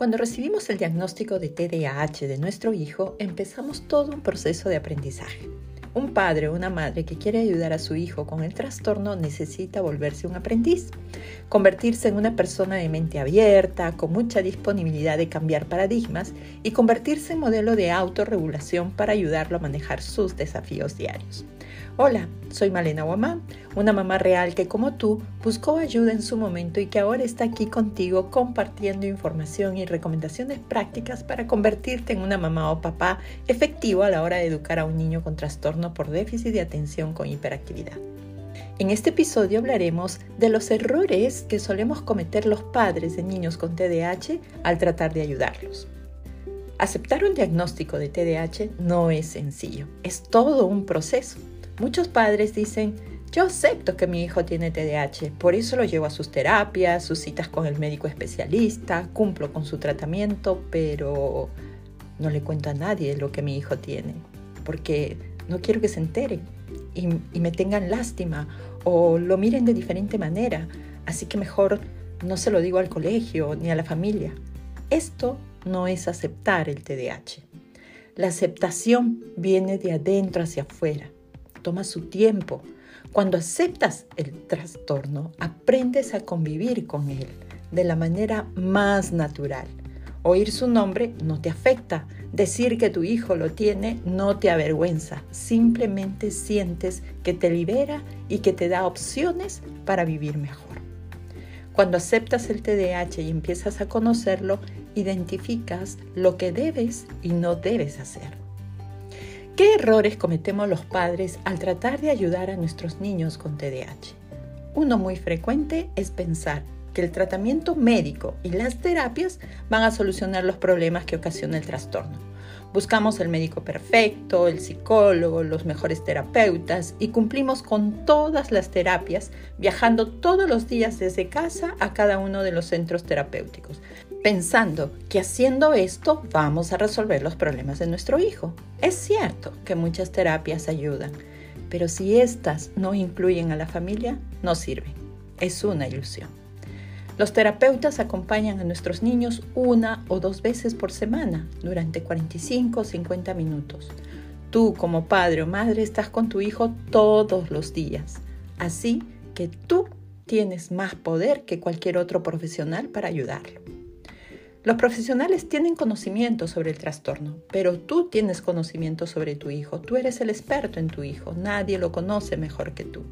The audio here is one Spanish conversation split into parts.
Cuando recibimos el diagnóstico de TDAH de nuestro hijo, empezamos todo un proceso de aprendizaje. Un padre o una madre que quiere ayudar a su hijo con el trastorno necesita volverse un aprendiz, convertirse en una persona de mente abierta, con mucha disponibilidad de cambiar paradigmas y convertirse en modelo de autorregulación para ayudarlo a manejar sus desafíos diarios. Hola, soy Malena Guamán, una mamá real que como tú buscó ayuda en su momento y que ahora está aquí contigo compartiendo información y recomendaciones prácticas para convertirte en una mamá o papá efectivo a la hora de educar a un niño con trastorno por déficit de atención con hiperactividad. En este episodio hablaremos de los errores que solemos cometer los padres de niños con TDAH al tratar de ayudarlos. Aceptar un diagnóstico de TDAH no es sencillo, es todo un proceso. Muchos padres dicen, yo acepto que mi hijo tiene TDAH, por eso lo llevo a sus terapias, sus citas con el médico especialista, cumplo con su tratamiento, pero no le cuento a nadie lo que mi hijo tiene, porque no quiero que se enteren y, y me tengan lástima o lo miren de diferente manera, así que mejor no se lo digo al colegio ni a la familia. Esto no es aceptar el TDAH. La aceptación viene de adentro hacia afuera toma su tiempo. Cuando aceptas el trastorno, aprendes a convivir con él de la manera más natural. Oír su nombre no te afecta. Decir que tu hijo lo tiene no te avergüenza. Simplemente sientes que te libera y que te da opciones para vivir mejor. Cuando aceptas el TDAH y empiezas a conocerlo, identificas lo que debes y no debes hacer. ¿Qué errores cometemos los padres al tratar de ayudar a nuestros niños con TDAH? Uno muy frecuente es pensar que el tratamiento médico y las terapias van a solucionar los problemas que ocasiona el trastorno. Buscamos el médico perfecto, el psicólogo, los mejores terapeutas y cumplimos con todas las terapias, viajando todos los días desde casa a cada uno de los centros terapéuticos, pensando que haciendo esto vamos a resolver los problemas de nuestro hijo. Es cierto que muchas terapias ayudan, pero si estas no incluyen a la familia, no sirven. Es una ilusión. Los terapeutas acompañan a nuestros niños una o dos veces por semana durante 45 o 50 minutos. Tú como padre o madre estás con tu hijo todos los días. Así que tú tienes más poder que cualquier otro profesional para ayudarlo. Los profesionales tienen conocimiento sobre el trastorno, pero tú tienes conocimiento sobre tu hijo. Tú eres el experto en tu hijo. Nadie lo conoce mejor que tú.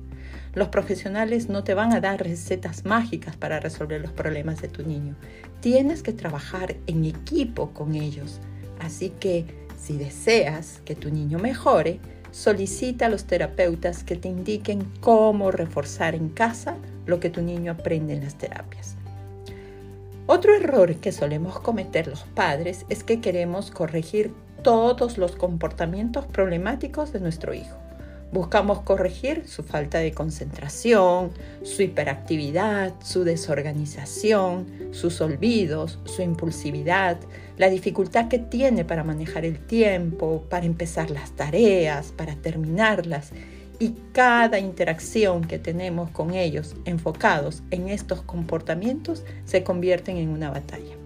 Los profesionales no te van a dar recetas mágicas para resolver los problemas de tu niño. Tienes que trabajar en equipo con ellos. Así que si deseas que tu niño mejore, solicita a los terapeutas que te indiquen cómo reforzar en casa lo que tu niño aprende en las terapias. Otro error que solemos cometer los padres es que queremos corregir todos los comportamientos problemáticos de nuestro hijo. Buscamos corregir su falta de concentración, su hiperactividad, su desorganización, sus olvidos, su impulsividad, la dificultad que tiene para manejar el tiempo, para empezar las tareas, para terminarlas y cada interacción que tenemos con ellos enfocados en estos comportamientos se convierten en una batalla.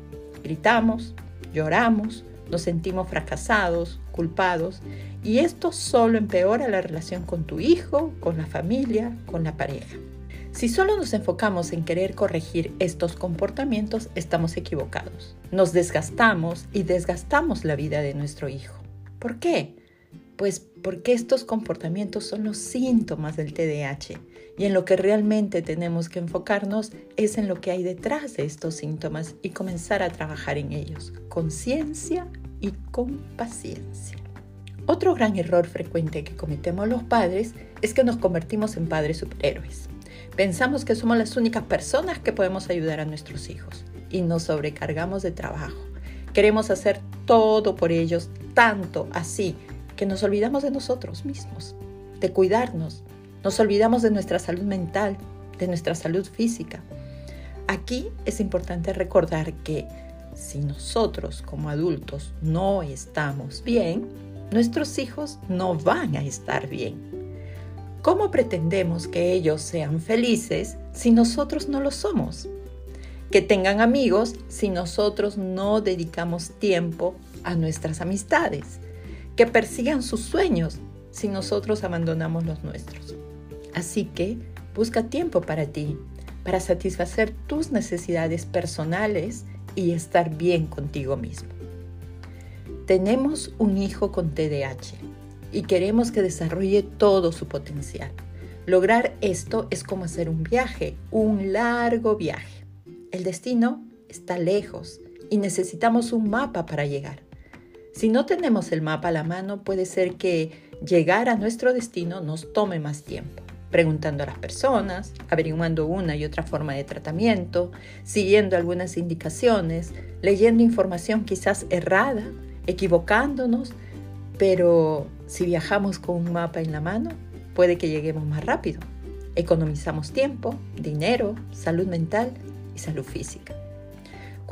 Gritamos, lloramos, nos sentimos fracasados, culpados y esto solo empeora la relación con tu hijo, con la familia, con la pareja. Si solo nos enfocamos en querer corregir estos comportamientos, estamos equivocados. Nos desgastamos y desgastamos la vida de nuestro hijo. ¿Por qué? Pues porque estos comportamientos son los síntomas del TDAH y en lo que realmente tenemos que enfocarnos es en lo que hay detrás de estos síntomas y comenzar a trabajar en ellos con ciencia y con paciencia. Otro gran error frecuente que cometemos los padres es que nos convertimos en padres superhéroes. Pensamos que somos las únicas personas que podemos ayudar a nuestros hijos y nos sobrecargamos de trabajo. Queremos hacer todo por ellos, tanto así que nos olvidamos de nosotros mismos, de cuidarnos, nos olvidamos de nuestra salud mental, de nuestra salud física. Aquí es importante recordar que si nosotros como adultos no estamos bien, nuestros hijos no van a estar bien. ¿Cómo pretendemos que ellos sean felices si nosotros no lo somos? que tengan amigos si nosotros no dedicamos tiempo a nuestras amistades, que persigan sus sueños si nosotros abandonamos los nuestros. Así que busca tiempo para ti, para satisfacer tus necesidades personales y estar bien contigo mismo. Tenemos un hijo con TDAH y queremos que desarrolle todo su potencial. Lograr esto es como hacer un viaje, un largo viaje. El destino está lejos y necesitamos un mapa para llegar. Si no tenemos el mapa a la mano, puede ser que llegar a nuestro destino nos tome más tiempo preguntando a las personas, averiguando una y otra forma de tratamiento, siguiendo algunas indicaciones, leyendo información quizás errada, equivocándonos, pero si viajamos con un mapa en la mano, puede que lleguemos más rápido. Economizamos tiempo, dinero, salud mental y salud física.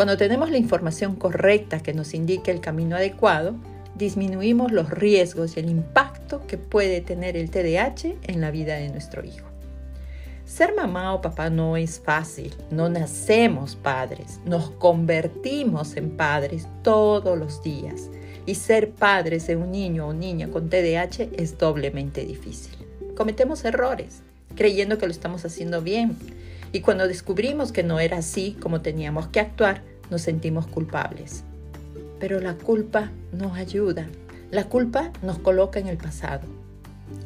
Cuando tenemos la información correcta que nos indique el camino adecuado, disminuimos los riesgos y el impacto que puede tener el TDAH en la vida de nuestro hijo. Ser mamá o papá no es fácil, no nacemos padres, nos convertimos en padres todos los días y ser padres de un niño o niña con TDAH es doblemente difícil. Cometemos errores creyendo que lo estamos haciendo bien y cuando descubrimos que no era así como teníamos que actuar, nos sentimos culpables. Pero la culpa nos ayuda. La culpa nos coloca en el pasado,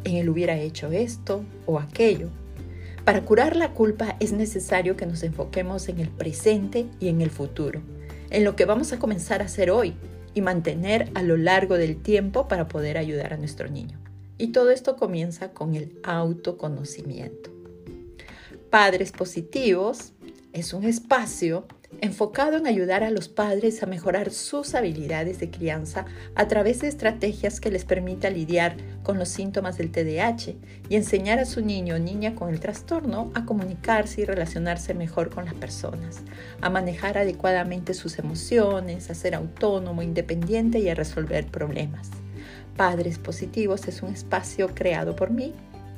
en el hubiera hecho esto o aquello. Para curar la culpa es necesario que nos enfoquemos en el presente y en el futuro, en lo que vamos a comenzar a hacer hoy y mantener a lo largo del tiempo para poder ayudar a nuestro niño. Y todo esto comienza con el autoconocimiento. Padres positivos es un espacio enfocado en ayudar a los padres a mejorar sus habilidades de crianza a través de estrategias que les permita lidiar con los síntomas del TDAH y enseñar a su niño o niña con el trastorno a comunicarse y relacionarse mejor con las personas, a manejar adecuadamente sus emociones, a ser autónomo, independiente y a resolver problemas. Padres Positivos es un espacio creado por mí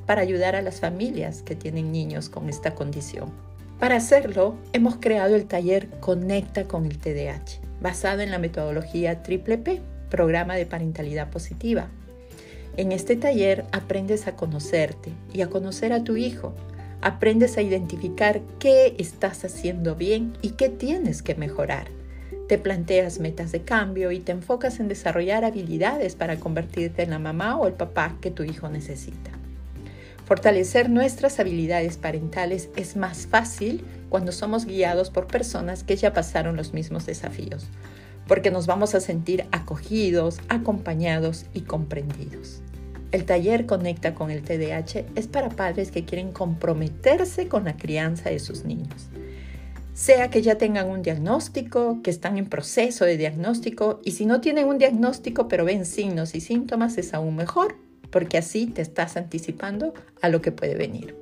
para ayudar a las familias que tienen niños con esta condición. Para hacerlo, hemos creado el taller Conecta con el TDAH, basado en la metodología Triple P, Programa de Parentalidad Positiva. En este taller aprendes a conocerte y a conocer a tu hijo. Aprendes a identificar qué estás haciendo bien y qué tienes que mejorar. Te planteas metas de cambio y te enfocas en desarrollar habilidades para convertirte en la mamá o el papá que tu hijo necesita. Fortalecer nuestras habilidades parentales es más fácil cuando somos guiados por personas que ya pasaron los mismos desafíos, porque nos vamos a sentir acogidos, acompañados y comprendidos. El taller Conecta con el TDAH es para padres que quieren comprometerse con la crianza de sus niños. Sea que ya tengan un diagnóstico, que están en proceso de diagnóstico y si no tienen un diagnóstico pero ven signos y síntomas es aún mejor porque así te estás anticipando a lo que puede venir.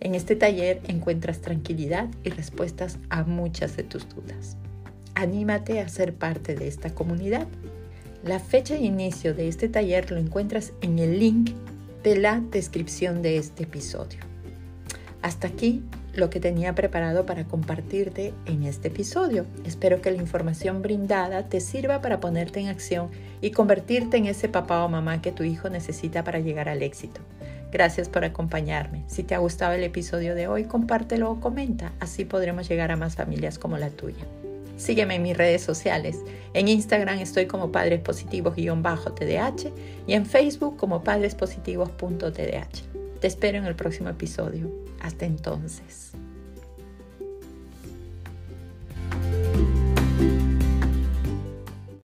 En este taller encuentras tranquilidad y respuestas a muchas de tus dudas. Anímate a ser parte de esta comunidad. La fecha de inicio de este taller lo encuentras en el link de la descripción de este episodio. Hasta aquí lo que tenía preparado para compartirte en este episodio. Espero que la información brindada te sirva para ponerte en acción y convertirte en ese papá o mamá que tu hijo necesita para llegar al éxito. Gracias por acompañarme. Si te ha gustado el episodio de hoy, compártelo o comenta, así podremos llegar a más familias como la tuya. Sígueme en mis redes sociales. En Instagram estoy como Padres Positivos-TDH y en Facebook como Padrespositivos.tdh. Te espero en el próximo episodio. Hasta entonces.